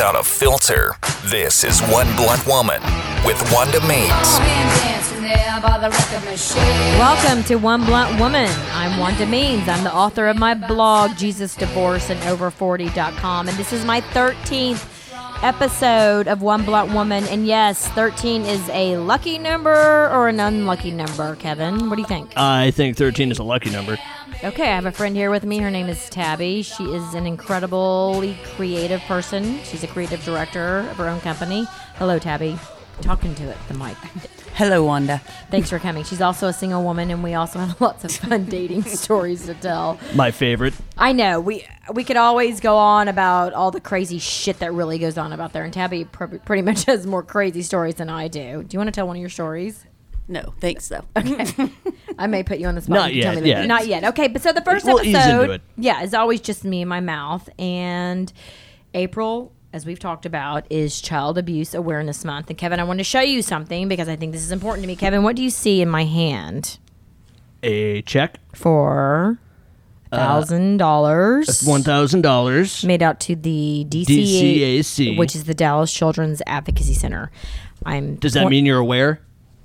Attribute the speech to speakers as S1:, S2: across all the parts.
S1: without a filter. This is One Blunt Woman with Wanda Means.
S2: Welcome to One Blunt Woman. I'm Wanda Means. I'm the author of my blog, Jesus Divorce and Over40.com. And this is my 13th episode of One Blunt Woman. And yes, 13 is a lucky number or an unlucky number, Kevin. What do you think?
S3: I think 13 is a lucky number.
S2: Okay, I have a friend here with me. Her name is Tabby. She is an incredibly creative person. She's a creative director of her own company. Hello, Tabby. Talking to it, the mic.
S4: Hello, Wanda.
S2: Thanks for coming. She's also a single woman, and we also have lots of fun dating stories to tell.
S3: My favorite.
S2: I know we we could always go on about all the crazy shit that really goes on about there, and Tabby pr- pretty much has more crazy stories than I do. Do you want to tell one of your stories?
S4: No, thanks though. Okay.
S2: I may put you on the spot.
S3: Not
S2: You can
S3: yet,
S2: Tell me later.
S3: yeah.
S2: Not yet. Okay, but so the 1st
S3: We'll ease into
S2: episode,
S3: it.
S2: yeah, is always just me and my mouth. And April, as we've talked about, is Child Abuse Awareness Month. And Kevin, I want to show you something because I think this is important to me. Kevin, what do you see in my hand
S3: A check,
S2: for
S3: Uh,
S2: thousand dollars?
S3: $1,000.
S2: made out to the DCA,
S3: DCAC.
S2: which is the Dallas Children's Advocacy Center. I'm.
S3: Does that mean you're aware?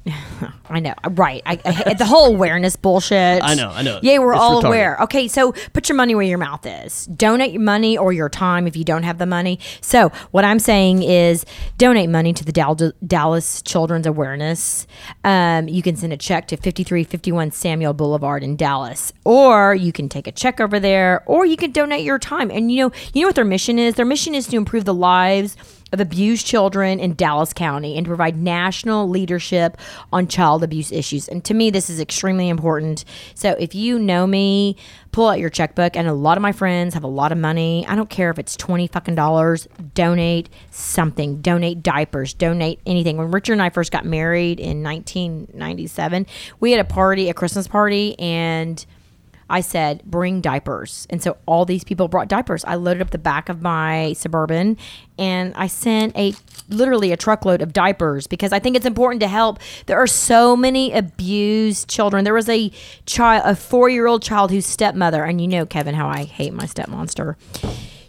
S2: I know, right? I, I the whole awareness bullshit.
S3: I know, I know.
S2: Yeah, we're
S3: It's
S2: all
S3: retarded.
S2: aware. Okay, so put your money where your mouth is. Donate your money or your time if you don't have the money. So what I'm saying is, donate money to the Dal- Dallas Children's Awareness. Um, you can send a check to 5351 Samuel Boulevard in Dallas, or you can take a check over there, or you can donate your time. And you know, you know what their mission is? Their mission is to improve the lives of abused children in Dallas County and to provide national leadership on child abuse issues. And to me, this is extremely important. So if you know me, pull out your checkbook. And a lot of my friends have a lot of money. I don't care if it's 20 fucking dollars. Donate something. Donate diapers. Donate anything. When Richard and I first got married in 1997, we had a party, a Christmas party, and I said, bring diapers. And so all these people brought diapers. I loaded up the back of my Suburban and I sent a literally a truckload of diapers because I think it's important to help. There are so many abused children. There was a child, a four year old child whose stepmother, and you know, Kevin, how I hate my stepmonster.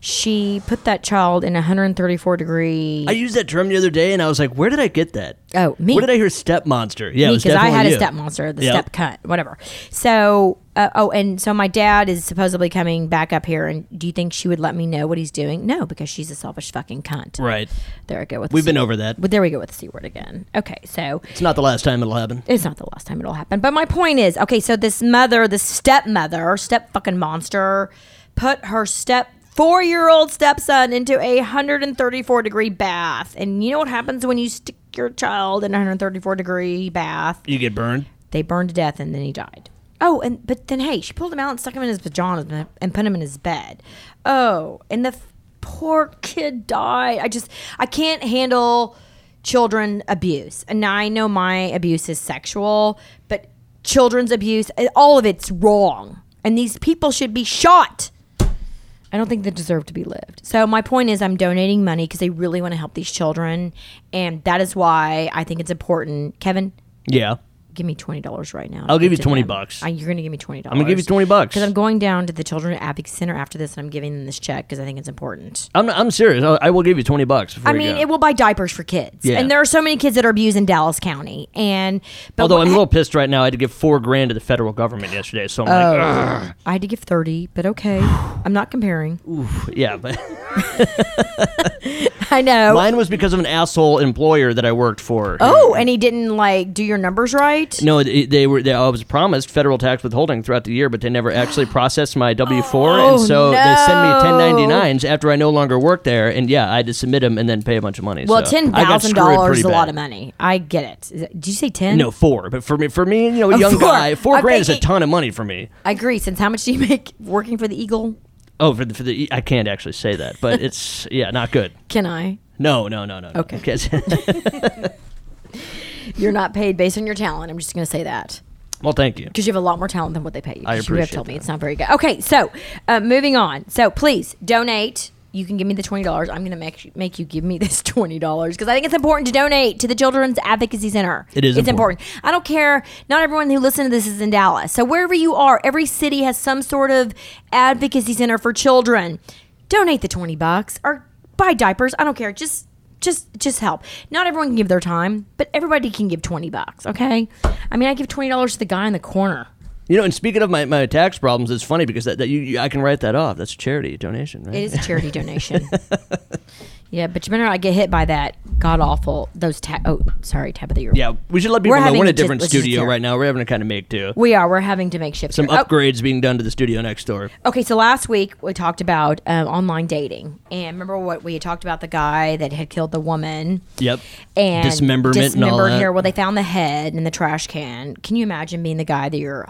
S2: She put that child in a 134 degree.
S3: I used that term the other day and I was like, where did I get that?
S2: Oh, me.
S3: Where did I hear step monster? Yeah,
S2: because I had a step monster, the
S3: Yep.
S2: step cunt, whatever. So, uh, oh, and so my dad is supposedly coming back up here. And do you think she would let me know what he's doing? No, because she's a selfish fucking cunt.
S3: Right.
S2: There we go. With
S3: We've been over that.
S2: But there we go with the c word again. Okay, so
S3: It's not the last time it'll happen.
S2: it's not the last time it'll happen. But my point is, okay, so this mother, this stepmother, step fucking monster, put her step four year old stepson into a 134 degree bath. And you know what happens when you stick your child in a 134 degree bath?
S3: You get burned.
S2: They burned to death and then he died. Oh, and but then hey, she pulled him out and stuck him in his pajamas and put him in his bed. Oh, and the f- poor kid died. I just I can't handle children abuse. And now I know my abuse is sexual, but children's abuse, all of it's wrong. And these people should be shot. I don't think they deserve to be lived. So my point is, I'm donating money because they really want to help these children, and that is why I think it's important. Kevin,
S3: Yeah.
S2: Give me twenty dollars right now.
S3: I'll give you 20
S2: them.
S3: bucks.
S2: Uh, you're gonna give me twenty dollars.
S3: I'm gonna give you 20 bucks.
S2: because I'm going down to the Children Advocacy Center after this, and I'm giving them this check because I think it's important.
S3: I'm, I'm serious. I, I will give you 20 bucks.
S2: I mean, it will buy diapers for kids,
S3: Yeah.
S2: and there are so many kids that are abused in Dallas County. And but
S3: Although I'm a little pissed right now. I had to give four grand to the federal government yesterday. So I'm like,
S2: Oh. I had to give thirty, but okay, I'm not comparing.
S3: "Ugh." yeah. But
S2: I know.
S3: mine was because of an asshole employer that I worked for.
S2: oh, and he didn't like do your numbers right.
S3: No, they, they were. They, I was promised federal tax withholding throughout the year, but they never actually processed my W four,
S2: Oh,
S3: and so they send me
S2: no.
S3: 1099s after I no longer work there. And yeah, I had to submit them and then pay a bunch of money.
S2: Well,
S3: so
S2: ten
S3: I
S2: thousand dollars is a lot of money. I get it. Is it- Did you say ten?
S3: No, four. But for me, for me, you know, a
S2: Oh,
S3: young
S2: four.
S3: guy, four
S2: I'm
S3: grand is a ton of money for me.
S2: I agree. Since how much do you make working for the Eagle?
S3: Oh, for the, for the I can't actually say that, but it's yeah, not good.
S2: Can I?
S3: No, no, no, no. no.
S2: Okay.
S3: Because-
S2: You're not paid based on your talent. I'm just going to say that.
S3: well, thank you.
S2: because you have a lot more talent than what they pay you.
S3: I
S2: 'Cause you have
S3: appreciate
S2: told me it's not very good. Okay, so uh, moving on. So please donate. You can give me the twenty dollars. I'm going to make you- make you give me this twenty dollars because I think it's important to donate to the Children's Advocacy Center.
S3: It is
S2: It's important.
S3: important.
S2: I don't care. Not everyone who listens to this is in Dallas. So wherever you are, every city has some sort of advocacy center for children. Donate the twenty bucks or buy diapers. I don't care. Just just just help. Not everyone can give their time, but everybody can give twenty bucks. Okay. I mean, I give twenty dollars to the guy in the corner.
S3: You know, and speaking of my, my tax problems, it's funny because that, that you, you I can write that off. That's a charity donation, right?
S2: It is a charity donation. Yeah, but you better not get hit by that god awful those. Ta- oh, sorry, Tabitha. You're
S3: Yeah, we should let people
S2: We're
S3: know
S2: having
S3: we're in a
S2: to
S3: different
S2: let's just
S3: studio
S2: hear
S3: right now. We're having to kind of make do.
S2: We are. We're having to make shift.
S3: Some
S2: here. Oh,
S3: upgrades being done to the studio next door.
S2: Okay, so last week we talked about um, online dating, and remember what we had talked about the guy that had killed the woman.
S3: Yep.
S2: And
S3: Dismemberment and all
S2: dismembered
S3: that.
S2: here. Well, they found the head in the trash can. Can you imagine being the guy that you're?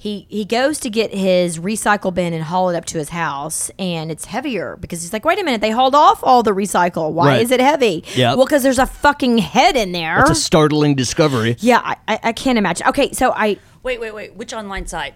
S2: He he goes to get his recycle bin and haul it up to his house, and it's heavier because he's like, wait a minute, they hauled off all the recycle. Why
S3: Right.
S2: is it heavy?
S3: Yeah.
S2: Well, because there's a fucking head in there.
S3: It's a startling discovery.
S2: yeah, I, I, I can't imagine. Okay, so I
S4: Wait, wait, wait. Which online site?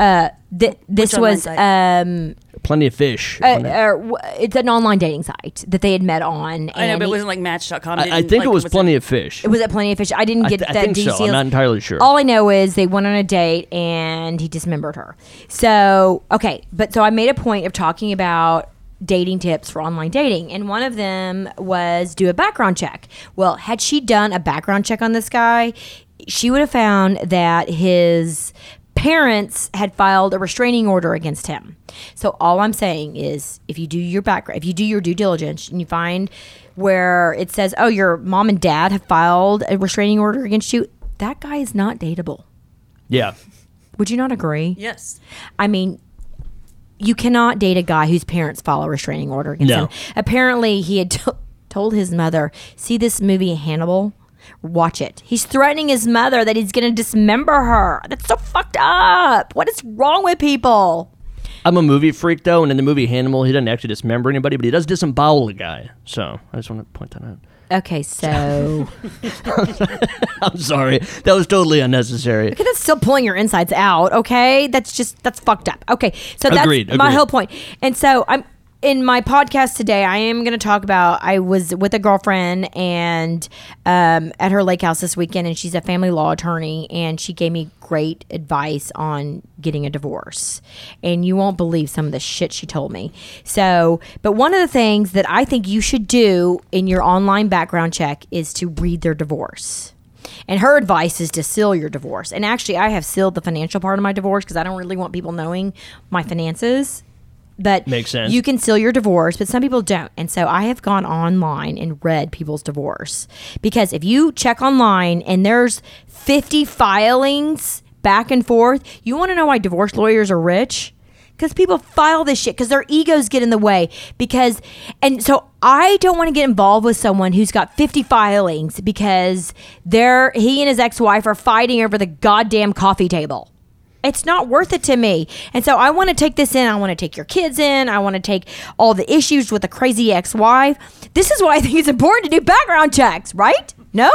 S2: uh th- this
S4: Which
S2: was
S4: site?
S2: um
S3: Plenty of fish.
S2: uh, uh, it's an online dating site that they had met on.
S4: I know,
S2: and
S4: but it wasn't like Match.com.
S3: I, I think
S4: like,
S3: it was plenty of fish.
S2: It was at Plenty of Fish. I didn't
S3: I
S2: get
S3: that I
S2: the
S3: think so. I'm not entirely sure.
S2: All I know is they went on a date and he dismembered her. So okay, but so I made a point of talking about dating tips for online dating, and one of them was do a background check. Well, had she done a background check on this guy, she would have found that his parents had filed a restraining order against him. So all I'm saying is if you do your background, if you do your due diligence and you find where it says, "Oh, your mom and dad have filed a restraining order against you," that guy is not dateable.
S3: yeah.
S2: Would you not agree?
S4: Yes.
S2: I mean, you cannot date a guy whose parents file a restraining order against
S3: No.
S2: him. Apparently, he had t- told his mother, "See this movie Hannibal? Watch it." He's threatening his mother that he's going to dismember her. That's so fucked up. What is wrong with people?
S3: I'm a movie freak though, and in the movie Hannibal, he doesn't actually dismember anybody, but he does disembowel a guy. So I just want to point that out.
S2: Okay, so
S3: I'm sorry, that was totally unnecessary.
S2: Okay, that's still pulling your insides out. Okay, that's just that's fucked up. Okay, so that's
S3: Agreed,
S2: my
S3: agreed.
S2: whole point. And so I'm in my podcast today. I am going to talk about. I was with a girlfriend and um, at her lake house this weekend, and she's a family law attorney, and she gave me great advice on getting a divorce. And you won't believe some of the shit she told me. So, but one of the things that I think you should do in your online background check is to read their divorce. And her advice is to seal your divorce. And actually, I have sealed the financial part of my divorce because I don't really want people knowing my finances. But
S3: Makes sense.
S2: You can seal your divorce, but some people don't. And so I have gone online and read people's divorce because if you check online and there's 50 filings back and forth, you want to know why divorce lawyers are rich? because people file this shit because their egos get in the way because and so i don't want to get involved with someone who's got 50 filings because they're he and his ex-wife are fighting over the goddamn coffee table it's not worth it to me and so i want to take this in i want to take your kids in i want to take all the issues with the crazy ex-wife this is why i think it's important to do background checks right no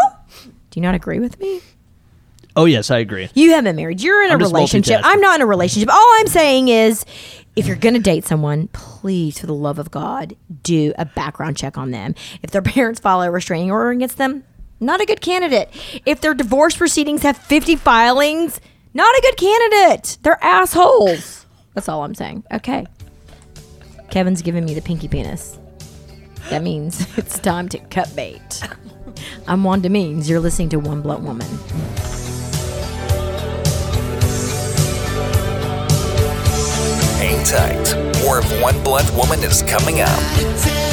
S2: do you not agree with me
S3: Oh yes, I agree.
S2: you haven't married. You're in a
S3: I'm just
S2: relationship. I'm not in a relationship. All I'm saying is if you're going to date someone, please, for the love of God, do a background check on them. If their parents file a restraining order against them, not a good candidate. If their divorce proceedings have 50 filings, not a good candidate. They're assholes. That's all I'm saying. Okay. Kevin's giving me the pinky penis. That means it's time to cut bait. I'm Wanda Means. You're listening to One Blunt Woman.
S1: Hang tight. More of One Blunt Woman is coming up.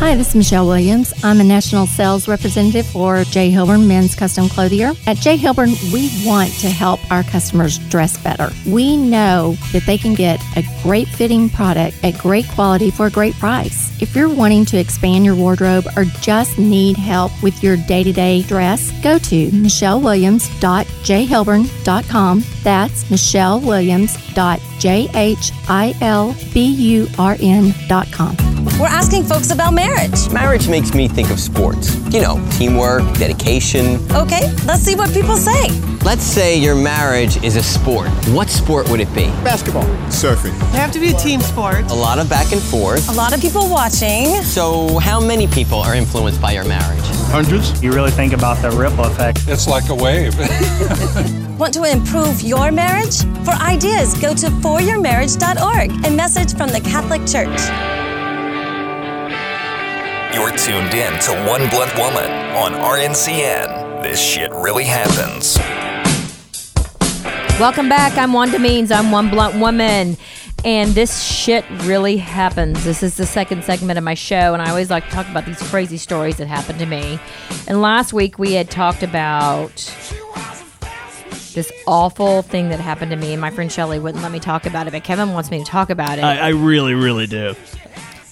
S5: Hi, this is Michelle Williams. I'm a national sales representative for J. Hilburn Men's Custom Clothier. At J. Hilburn, we want to help our customers dress better. We know that they can get a great fitting product at great quality for a great price. If you're wanting to expand your wardrobe or just need help with your day to day dress, go to michellewilliams.jhilburn.com. That's michellewilliams.jhilburn.com.
S6: We're asking folks about marriage.
S7: Marriage makes me think of sports. You know, teamwork, dedication.
S6: Okay, let's see what people say.
S7: Let's say your marriage is a sport. What sport would it be?
S8: Basketball. Surfing.
S9: They have to be a team sport.
S7: A lot of back and forth.
S6: A lot of people watching.
S7: So, how many people are influenced by your marriage?
S8: Hundreds?
S9: You really think about the ripple effect.
S8: It's like a wave.
S6: Want to improve your marriage? For ideas, go to foryourmarriage.org. A message from the Catholic Church.
S1: You're tuned in to One Blunt Woman on RNCN. This shit really happens.
S2: Welcome back. I'm Wanda Means. I'm one blunt woman. And this shit really happens. This is the second segment of my show, and I always like to talk about these crazy stories that happened to me. And last week we had talked about this awful thing that happened to me, and my friend Shelly wouldn't let me talk about it, but Kevin wants me to talk about it.
S3: I, I really, really do.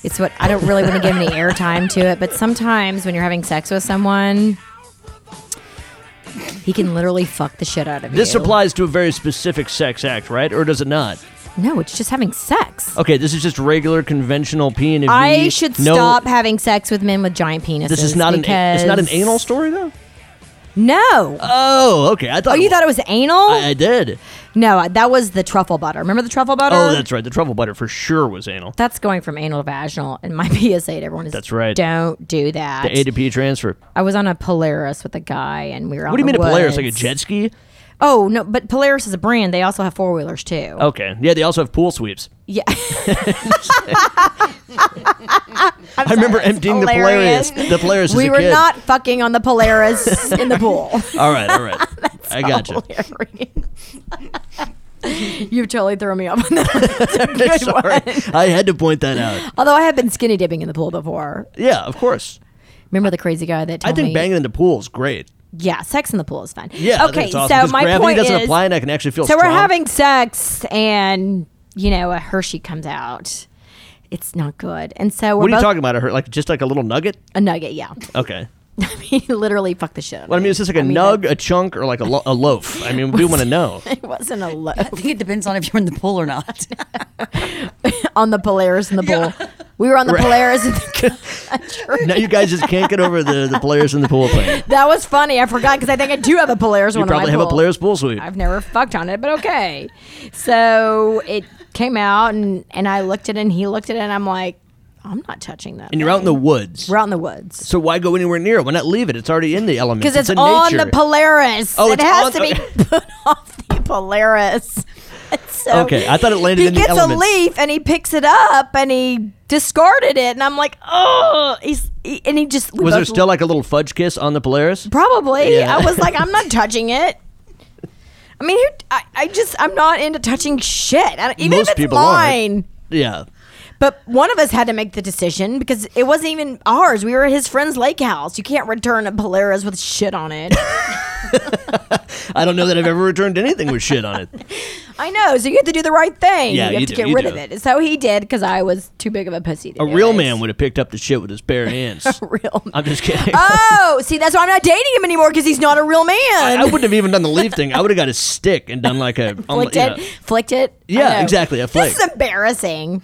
S2: It's what I don't really want to give any airtime to it, but sometimes when you're having sex with someone, he can literally fuck the shit out of you.
S3: This applies to a very specific sex act, right? Or does it not?
S2: no, it's just having sex.
S3: Okay, this is just regular conventional P and
S2: I should
S3: no,
S2: stop having sex with men with giant penises.
S3: This is not an.
S2: because
S3: It's not an anal story though.
S2: No.
S3: Oh, okay. I thought.
S2: oh, you thought it was anal?
S3: I, I did.
S2: no, that was the truffle butter. Remember the truffle butter?
S3: Oh, that's right. The truffle butter for sure was anal.
S2: That's going from anal to vaginal. And my PSA to everyone is
S3: That's right.
S2: Don't do that.
S3: The A to P transfer.
S2: I was on a Polaris with a guy, and we were.
S3: What do you mean a Polaris? Like a jet ski?
S2: Oh no, but Polaris is a brand. They also have four wheelers too.
S3: Okay. Yeah, they also have pool sweeps.
S2: Yeah.
S3: I remember emptying the Polaris. The Polaris. as
S2: we
S3: a
S2: were
S3: kid.
S2: not fucking on the Polaris in the pool.
S3: All right. All right. I got you.
S2: You've totally thrown me off on that. Good
S3: Sorry.
S2: one.
S3: I had to point that out.
S2: Although I have been skinny dipping in the pool before.
S3: Yeah, of course.
S2: Remember the crazy guy that
S3: I think
S2: me?
S3: banging in the pool is great.
S2: Yeah, sex in the pool is fun.
S3: Yeah.
S2: Okay,
S3: awesome,
S2: so my
S3: gravity
S2: point
S3: doesn't
S2: is,
S3: apply, and I can actually feel.
S2: so
S3: strong.
S2: we're having sex, and you know a Hershey comes out. It's not good, and so we're
S3: What are you talking about? A, like just like a little nugget?
S2: a nugget. Yeah,
S3: Okay.
S2: I mean literally fuck the shit. Out
S3: Well, I mean, is this like a
S2: I mean,
S3: nug, a chunk, or like a, lo- a loaf? I mean, we want to know.
S2: It wasn't a loaf
S4: I think it depends on if you're in the pool or not.
S2: on the Polaris in the pool. We were on the
S3: Right.
S2: Polaris in the
S3: now you guys just can't get over the, the players in the pool thing.
S2: That was funny. I forgot because I think I do have a Polaris
S3: You
S2: one. in
S3: probably
S2: my
S3: have a. Polaris pool suite.
S2: I've never fucked on it, but okay. So it came out, and and I looked at it, and he looked at it, and I'm like, I'm not touching that.
S3: and you're out in the woods.
S2: We're out in the woods
S3: So why go anywhere near it? Why not leave it? It's already in the elements.
S2: because it's,
S3: in
S2: on
S3: nature.
S2: the Polaris.
S3: Oh,
S2: it
S3: it's
S2: has
S3: on-
S2: to be put off the Polaris. So
S3: Okay, I thought it landed
S2: he
S3: in the
S2: gets
S3: elements.
S2: a leaf and he picks it up and he discarded it, and I'm like, oh, he's he, and he just
S3: Was there still like a little fudge kiss on the Polaris?
S2: Probably.
S3: Yeah.
S2: I was like, I'm not touching it. I mean, I, I just, I'm not into touching shit. I don't- even
S3: Most
S2: if it's
S3: people aren't.
S2: mine.
S3: Yeah.
S2: But one of us had to make the decision because it wasn't even ours. We were at his friend's lake house. You can't return a Polaris with shit on it.
S3: I don't know that I've ever returned anything with shit on it.
S2: I know. So you have to do the right thing.
S3: Yeah,
S2: you have
S3: you
S2: to
S3: do,
S2: get rid
S3: do.
S2: of it. So he did because I was too big of a pussy. To
S3: A real
S2: it.
S3: man would have picked up the shit with his bare hands.
S2: Real.
S3: I'm just kidding.
S2: Oh, see, that's why I'm not dating him anymore because he's not a real man.
S3: I, I wouldn't have even done the leaf thing. I would have got a stick and done like a um,
S2: flicked
S3: you
S2: it,
S3: know-
S2: flicked it.
S3: Yeah, exactly, a flick.
S2: This is embarrassing.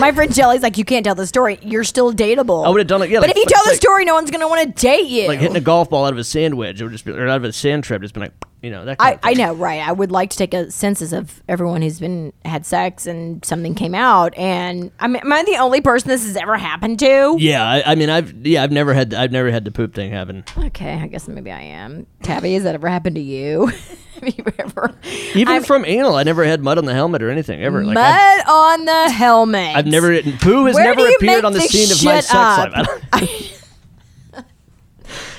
S2: My friend Jelly's like, you can't tell the story. You're still dateable.
S3: I would've done it, yeah,
S2: But
S3: like-
S2: if you tell the
S3: like-
S2: story, no one's gonna want to date you.
S3: like hitting a golf ball out of a sand wedge or just be, or out of a sand trap. Just been like, you know, that.
S2: I, I know, right? I would like to take a census of everyone who's been had sex and something came out. And I mean, am I the only person this has ever happened to?
S3: Yeah, I, I mean, I've yeah, I've never had I've never had the poop thing happen.
S2: Okay, I guess maybe I am. Tabby, has that ever happened to you? Have you ever
S3: Even
S2: I'm-
S3: from anal, I never had mud on the helmet or anything ever. Like
S2: mud
S3: I've,
S2: on the helmet?
S3: I've never poo has
S2: Where
S3: never appeared on the scene of my sex
S2: up?
S3: life.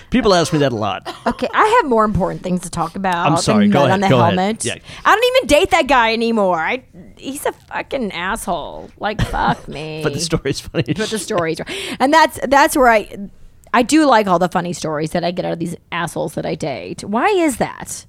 S3: People ask me that a lot.
S2: Okay, I have more important things to talk about.
S3: I'm sorry, go ahead,
S2: on the
S3: go ahead. Yeah.
S2: I don't even date that guy anymore. I he's a fucking asshole. Like fuck me.
S3: But the story's funny.
S2: But the stories, and that's that's where I I do like all the funny stories that I get out of these assholes that I date. Why is that?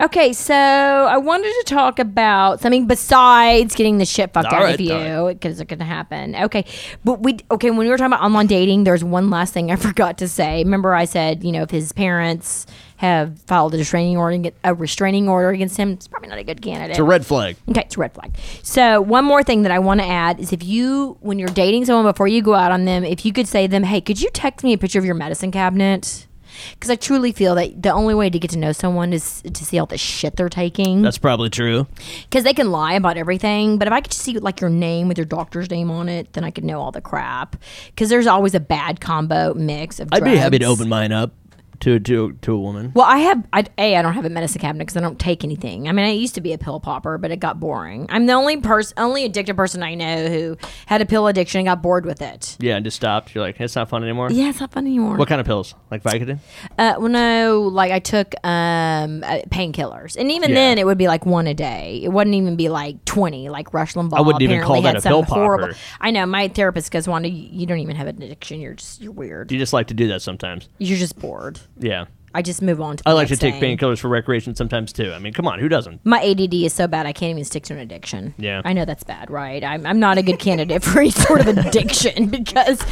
S2: Okay, so I wanted to talk about something besides getting the shit fucked
S3: All
S2: out
S3: right,
S2: of you because it can happen. Okay, but we okay when we were talking about online dating, there's one last thing I forgot to say. Remember, I said you know if his parents have filed a restraining order a restraining order against him, it's probably not a good candidate.
S3: It's a red flag.
S2: Okay, it's a red flag. So one more thing that I want to add is if you, when you're dating someone before you go out on them, if you could say to them, "Hey, could you text me a picture of your medicine cabinet?" Because I truly feel that the only way to get to know someone is to see all the shit they're taking.
S3: That's probably true.
S2: Because they can lie about everything, but if I could see like your name with your doctor's name on it, then I could know all the crap. Because there's always a bad combo mix of.
S3: I'd be happy to open mine up to to to a woman.
S2: Well, I have. I, a, I don't have a medicine cabinet because I don't take anything. I mean, I used to be a pill popper, but it got boring. I'm the only person, only addicted person I know who had a pill addiction and got bored with it.
S3: Yeah, and just stopped. You're like, it's not fun anymore.
S2: Yeah, it's not fun anymore.
S3: What kind of pills? Like Vicodin?
S2: Uh, well, no, like I took um uh, painkillers, and even
S3: Yeah.
S2: then it would be like one a day. It wouldn't even be like twenty, like Rush Limbaugh.
S3: I wouldn't even call that a pill
S2: horrible.
S3: popper.
S2: I know my therapist goes, "Wanda, you, you don't even have an addiction. You're just you're weird.
S3: You just like to do that sometimes.
S2: You're just bored."
S3: Yeah.
S2: I just move on to.
S3: I like to take painkillers for recreation sometimes too. I mean, come on, who doesn't?
S2: My ADD is so bad I can't even stick to an addiction.
S3: Yeah.
S2: I know that's bad, right? I'm, I'm not a good candidate for any sort of addiction because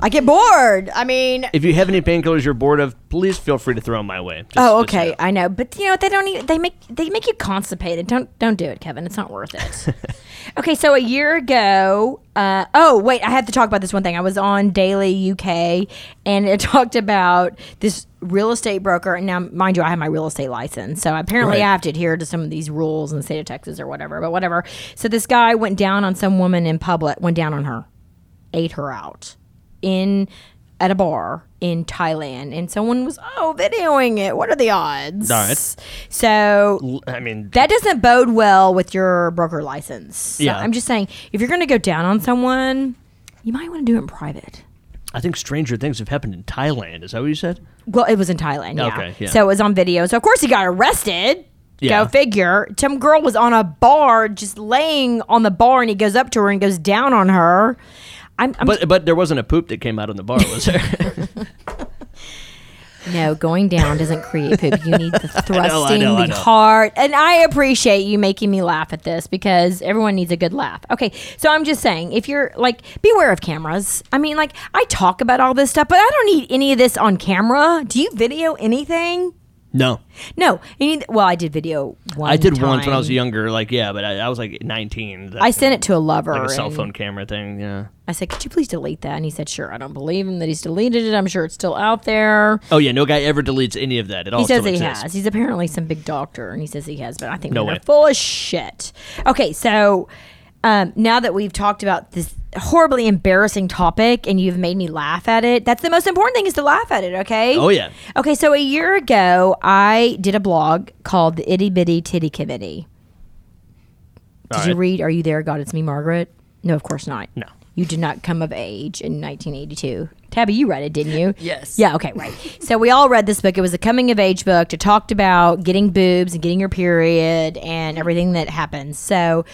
S2: I get bored. I mean,
S3: If you have any painkillers you're bored of, please feel free to throw them my way. Just-
S2: oh,
S3: just
S2: okay,
S3: know.
S2: I know, but you know they don't. Even, they make they make you constipated. Don't don't do it, Kevin. It's not worth it. okay, so a year ago. Uh, oh wait, I have to talk about this one thing. I was on Daily UK, and it talked about this real estate broker. And now, mind you, I have my real estate license, so apparently
S3: Right.
S2: I have to adhere to some of these rules in the state of Texas or whatever. But whatever. So this guy went down on some woman in public. Went down on her, ate her out in at a bar in Thailand, and someone was oh videoing it. What are the odds? So
S3: I mean,
S2: that doesn't bode well with your broker license. So
S3: Yeah.
S2: I'm just saying, if you're going to go down on someone, you might want to do it in private.
S3: I think stranger things have happened in Thailand. Is that what you said?
S2: Well, it was in Thailand, yeah.
S3: Okay, yeah.
S2: So it was on video. So of course he got arrested.
S3: Yeah.
S2: Go figure. Some girl was on a bar, just laying on the bar, and he goes up to her and goes down on her. I'm, I'm
S3: But but there wasn't a poop that came out on the bar, was there?
S2: No, going down doesn't create poop. You need the thrusting,
S3: know, I
S2: the heart. And I appreciate you making me laugh at this because everyone needs a good laugh. Okay, so I'm just saying, if you're like, beware of cameras. I mean, like, I talk about all this stuff, but I don't need any of this on camera. Do you video anything?
S3: No,
S2: No. Well, I did video one
S3: I did once when I was younger. Like yeah, but I, I was like 19.
S2: I sent it to a lover.
S3: like a cell phone camera thing. Yeah.
S2: I said, could you please delete that? And he said, sure. I don't believe him that he's deleted it. I'm sure it's still out there.
S3: Oh yeah, no guy ever deletes any of that. It all
S2: He says he
S3: exists.
S2: has. He's apparently some big doctor, and he says he has, but I think
S3: No
S2: they're full of shit. Okay, so um, now that we've talked about this horribly embarrassing topic, and you've made me laugh at it, that's the most important thing is to laugh at it. Okay.
S3: Oh yeah.
S2: Okay, so a year ago, I did a blog called the Itty Bitty Titty Committee. Did
S3: All
S2: you read Are You There, God? It's Me, Margaret? No, of course not.
S3: No.
S2: You did not come of age in 1982. Tabby, you read it, didn't you?
S4: Yes.
S2: Yeah, okay, right. so we all read this book. It was a coming of age book that talked about getting boobs and getting your period and everything that happens. So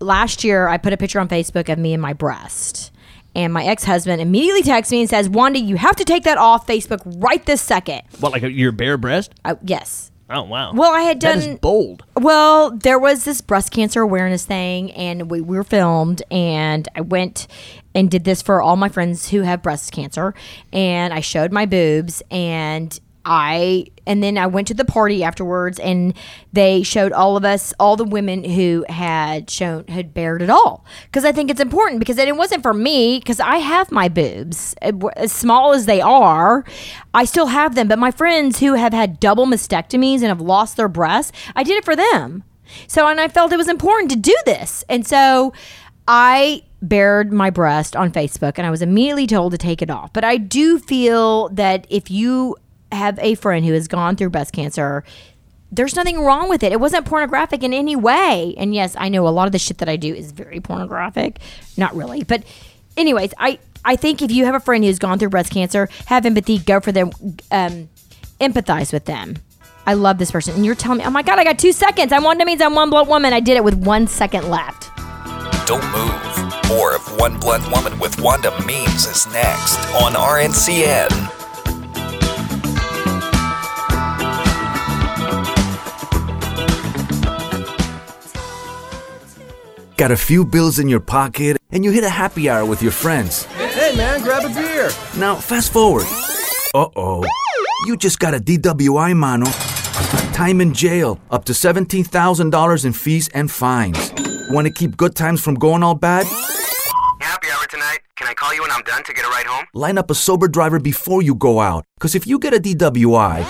S2: last year, I put a picture on Facebook of me and my breast. And my ex husband immediately texts me and says, Wanda, you have to take that off Facebook right this second.
S3: What like your bare breast?
S2: Uh, yes.
S3: Oh wow.
S2: Well, I had
S3: that is
S2: done-
S3: bold.
S2: Well, there was this breast cancer awareness thing, and we, we were filmed, and I went and did this for all my friends who have breast cancer, and I showed my boobs, and I and then I went to the party afterwards, and they showed all of us, all the women who had shown had bared it all, because I think it's important because it wasn't for me because I have my boobs Uh, as small as they are, I still have them, but my friends who have had double mastectomies and have lost their breasts, I did it for them. So, and I felt it was important to do this. And so I bared my breast on Facebook and I was immediately told to take it off. But I do feel that if you have a friend who has gone through breast cancer, there's nothing wrong with it. It wasn't pornographic in any way. And yes, I know a lot of the shit that I do is very pornographic. Not really. But anyways, I I think if you have a friend who's gone through breast cancer, have empathy, go for them, um, empathize with them. I love this person. And you're telling me, oh my God, I got two seconds. I'm Wanda means I'm one blunt woman. I did it with one second left.
S1: Don't move. More of One Blunt Woman with Wanda Means is next on RNCN.
S8: Got a few bills in your pocket and you hit a happy hour with your friends.
S10: Hey man, grab a beer.
S8: Now, fast forward. Uh oh. You just got a DWI, mano. Time in jail, up to $17,000 in fees and fines. Want to keep good times from going all bad?
S10: Happy hour tonight. Can I call
S11: call you when I'm done to get a ride home?
S8: Line up a sober driver before you go out. Because if you get a DWI,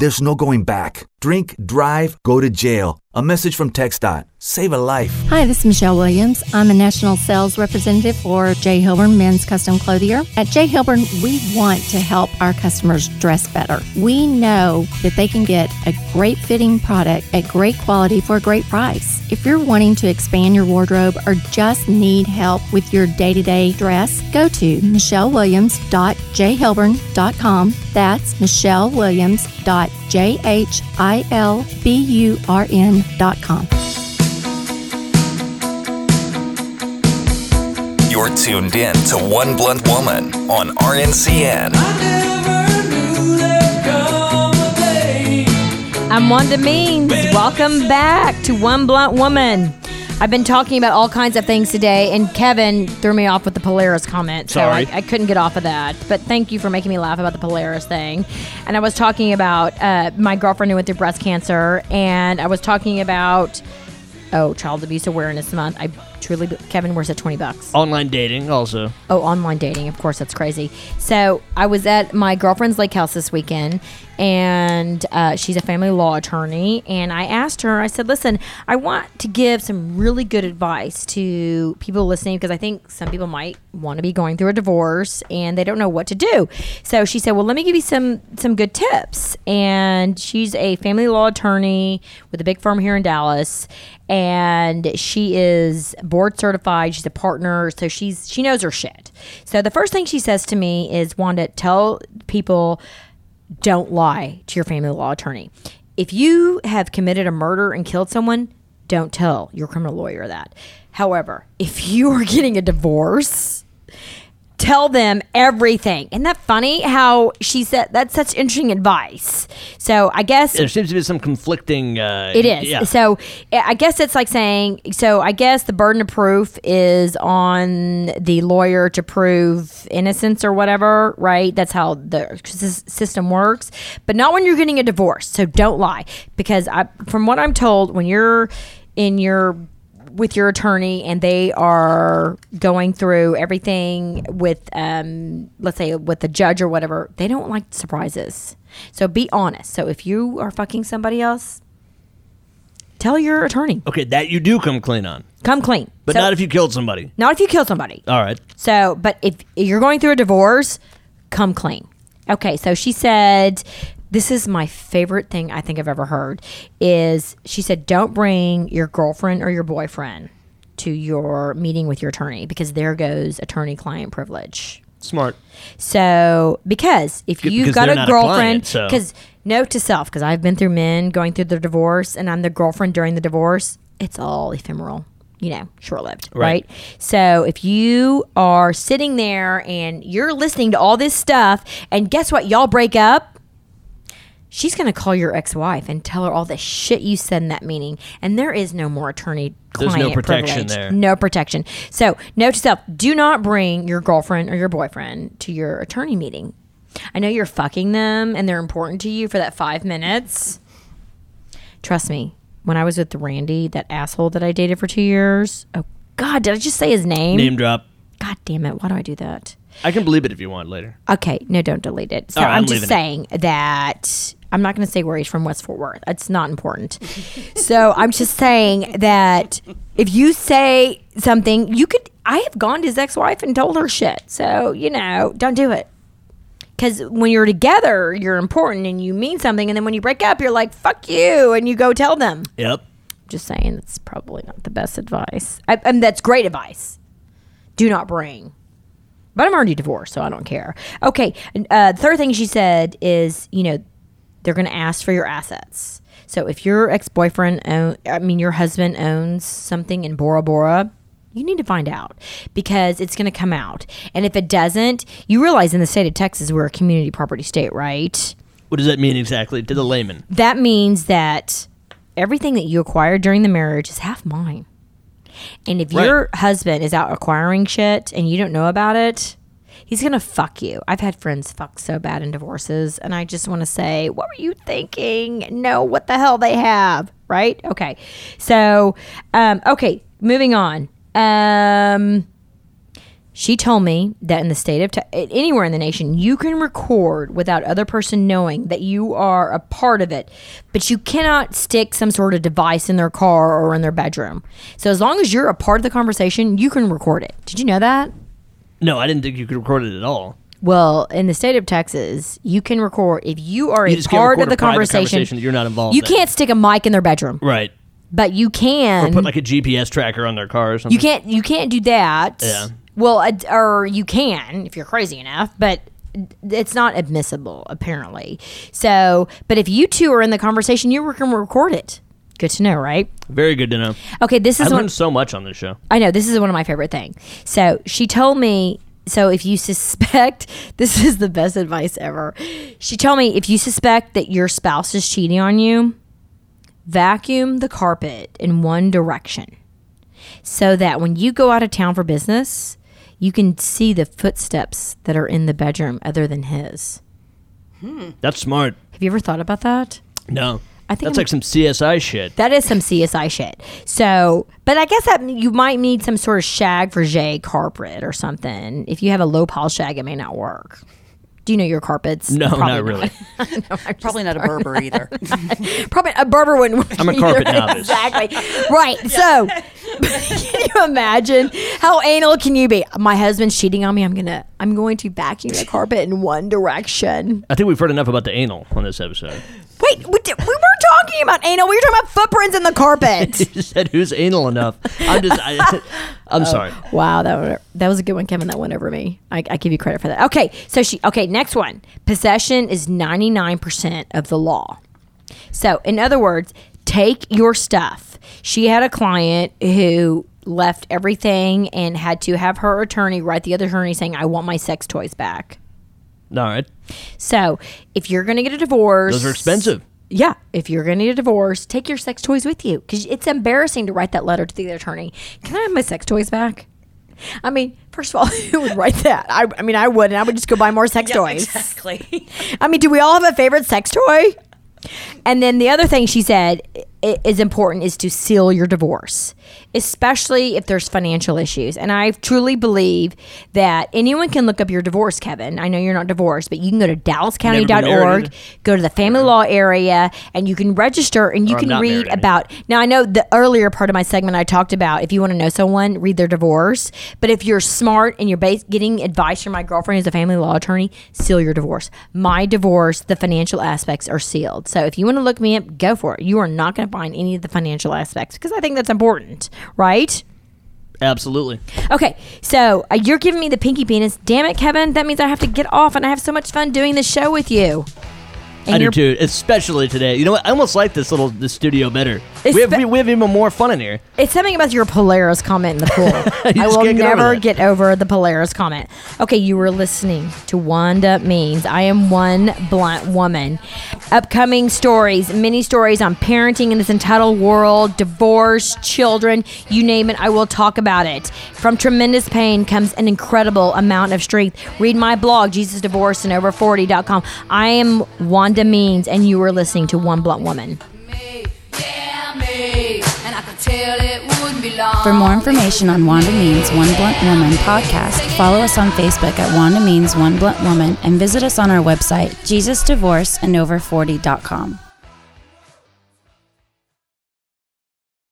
S8: there's no going back. Drink, drive, go to jail. A message from TxDOT. Save a life.
S5: Hi, this is Michelle Williams. I'm a national sales representative for J. Hilburn Men's Custom Clothier. At J. Hilburn, we want to help our customers dress better. We know that they can get a great fitting product at great quality for a great price. If you're wanting to expand your wardrobe or just need help with your day to day dress, go to michellewilliams.jhilburn.com. That's michellewilliams.jhilburn.com.
S1: You're tuned in to One Blunt Woman on RNCN.
S2: I'm Wanda Means. Welcome back to One Blunt Woman. I've been talking about all kinds of things today, and Kevin threw me off with the Polaris comment. So
S3: Sorry.
S2: I, I couldn't get off of that. But thank you for making me laugh about the Polaris thing. And I was talking about uh, my girlfriend who went through breast cancer, and I was talking about, oh, Child Abuse Awareness Month. I truly, Kevin, where's that 20 bucks?
S3: Online dating also.
S2: Oh, online dating. Of course, that's crazy. So I was at my girlfriend's lake house this weekend, and uh, she's a family law attorney. And I asked her, I said, listen, I want to give some really good advice to people listening because I think some people might want to be going through a divorce and they don't know what to do. So she said, well, let me give you some some good tips. And she's a family law attorney with a big firm here in Dallas, and she is board certified. She's a partner, so she's she knows her shit. So the first thing she says to me is, Wanda, tell people don't lie to your family law attorney. If you have committed a murder and killed someone, don't tell your criminal lawyer that. However, if you are getting a divorce, tell them everything. Isn't that funny how she said that's such interesting advice? So I guess
S3: There seems to be some conflicting. Uh,
S2: it is.
S3: Yeah.
S2: So I I guess it's like saying, so I guess the burden of proof is on the lawyer to prove innocence or whatever, right? That's how the system works. But not when you're getting a divorce. So don't lie. Because I, from what I'm told, when you're in your with your attorney and they are going through everything with um let's say with the judge or whatever they don't like surprises so be honest so if you are fucking somebody else tell your attorney
S3: okay, that you do come clean on,
S2: come clean
S3: but
S2: So-
S3: not if you killed somebody.
S2: not if you killed somebody
S3: All right.
S2: so, but if you're going through a divorce, come clean. Okay, so she said, this is my favorite thing I think I've ever heard is she said, don't bring your girlfriend or your boyfriend to your meeting with your attorney because there goes attorney client privilege.
S3: Smart.
S2: So, because if you've
S3: because
S2: got a girlfriend,
S3: client, so-
S2: because note to self, because I've been through men going through the divorce and I'm the girlfriend during the divorce, it's all ephemeral, you know, short lived,
S3: Right.
S2: right. So, if you are sitting there and you're listening to all this stuff, and guess what? Y'all break up, she's going to call your ex wife and tell her all the shit you said in that meeting. And there is no more attorney
S3: There's no protection
S2: privilege.
S3: there.
S2: No protection. So, note to self do not bring your girlfriend or your boyfriend to your attorney meeting. I know you're fucking them and they're important to you for that five minutes. Trust me, when I was with Randy, that asshole that I dated for two years, oh God, did I just say his name?
S3: Name drop.
S2: God damn it. Why do I do that?
S3: I can believe it if you want later.
S2: Okay, no, don't delete it. So
S3: right,
S2: I'm,
S3: I'm
S2: just
S3: leaving it.
S2: saying that I'm not going to say where he's from, West Fort Worth. It's not important. so I'm just saying that if you say something, you could. I have gone to his ex-wife and told her shit. So you know, don't do it. Because when you're together, you're important and you mean something, and then when you break up, you're like "fuck you" and you go tell them.
S3: Yep.
S2: Just saying, that's probably not the best advice. I, and that's great advice. Do not bring. But I'm already divorced, so I don't care. Okay. Uh, third thing she said is, you know, they're going to ask for your assets. So if your ex boyfriend, own, I mean, your husband owns something in Bora Bora, you need to find out because it's going to come out. And if it doesn't, you realize in the state of Texas, we're a community property state, right?
S3: What does that mean exactly to the layman?
S2: that means that everything that you acquired during the marriage is half mine. And if
S3: Right.
S2: your husband is out acquiring shit and you don't know about it, he's gonna fuck you. I've had friends fuck so bad in divorces, and I just want to say, what were you thinking? No, what the hell they have, right? Okay, so, um, okay, moving on. Um, She told me that in the state of te- anywhere in the nation, you can record without other person knowing that you are a part of it, but you cannot stick some sort of device in their car or in their bedroom. So as long as you're a part of the conversation, you can record it. Did you know that?
S3: No, I didn't think you could record it at all.
S2: Well, in the state of Texas, you can record if you are
S3: You
S2: a
S3: just can't
S2: part
S3: record
S2: of the
S3: private
S2: conversation.
S3: that you're not involved
S2: You
S3: in.
S2: can't stick a mic in their bedroom,
S3: Right.
S2: but you can.
S3: Or put like a GPS tracker on their car or something.
S2: You can't. You can't do that.
S3: Yeah.
S2: Well, uh, or you can if you're crazy enough, but it's not admissible apparently. So, but if you two are in the conversation, you can record it. Good to know, right?
S3: Very good to know.
S2: Okay, this
S3: I
S2: is one.
S3: learned so much on this show.
S2: I know this is one of my favorite things. So she told me. So if you suspect, this is the best advice ever. She told me if you suspect that your spouse is cheating on you, vacuum the carpet in one direction, so that when you go out of town for business, you can see the footsteps that are in the bedroom other than his. Hmm.
S3: That's smart.
S2: Have you ever thought about that?
S3: No.
S2: I think
S3: That's
S2: I'm-
S3: like some CSI shit.
S2: That is some CSI shit. So, but I guess that you might need some sort of shag for J carpet or something. If you have a low pile shag, it may not work. Do you know your carpets?
S3: No,
S2: Probably
S3: not really.
S4: Probably not a Berber either.
S2: Probably a Berber wouldn't work.
S3: I'm a carpet
S2: either.
S3: novice.
S2: Exactly. Right. So, can you imagine how anal can you be? My husband's cheating on me. I'm gonna. I'm going to vacuum the carpet in one direction.
S3: I think we've heard enough about the anal on this episode.
S2: Wait, we, did, we weren't talking about anal. We were talking about footprints in the carpet.
S3: you said who's anal enough. I'm just. I, I'm sorry.
S2: Wow, that that was a good one, Kevin. That went over me. I, I give you credit for that. Okay, so she. Okay, next one. Possession is ninety nine percent of the law. So, in other words, take your stuff. She had a client who left everything and had to have her attorney write the other attorney saying, "I want my sex toys back."
S3: All right.
S2: So, if you're going to get a divorce,
S3: Those are expensive.
S2: yeah, if you're going to get a divorce, take your sex toys with you because it's embarrassing to write that letter to the attorney. Can I have my sex toys back? I mean, first of all, who would write that? I, I mean, I wouldn't. I would just go buy more sex toys.
S4: exactly.
S2: I mean, do we all have a favorite sex toy? And then the other thing she said is important is to seal your divorce, especially if there's financial issues. And I truly believe that anyone can look up your divorce, Kevin. I know you're not divorced, but you can go to dallascounty.org, go to the family law area, and you can register and you
S3: Or
S2: can read about. Now, I know the earlier part of my segment I talked about if you want to know someone, read their divorce. But if you're smart and you're getting advice from my girlfriend who's a family law attorney, seal your divorce. My divorce, the financial aspects are sealed. So if you want to look me up, go for it. You are not going to find any of the financial aspects because I think that's important, right?
S3: Absolutely.
S2: Okay, so uh, you're giving me the pinky penis. Damn it, Kevin. That means I have to get off, and I have so much fun doing this show with you. And
S3: I do too, especially today. You know what? I almost like this little this studio better. We have, we, we have even more fun in here.
S2: It's something about your Polaris comment in the pool. I will
S3: get
S2: never
S3: that.
S2: get over the Polaris comment. Okay, you were listening to Wanda Means. I am one blunt woman. Upcoming stories, many stories on parenting in this entitled world, divorce, children, you name it, I will talk about it. From tremendous pain comes an incredible amount of strength. Read my blog, Jesus Divorce and Over40.com. I am Wanda Means, and you are listening to One Blunt Woman.
S11: For more information on Wanda Means One Blunt Woman podcast, follow us on Facebook at Wanda Means One Blunt Woman and visit us on our website, JesusDivorceandOver40.com.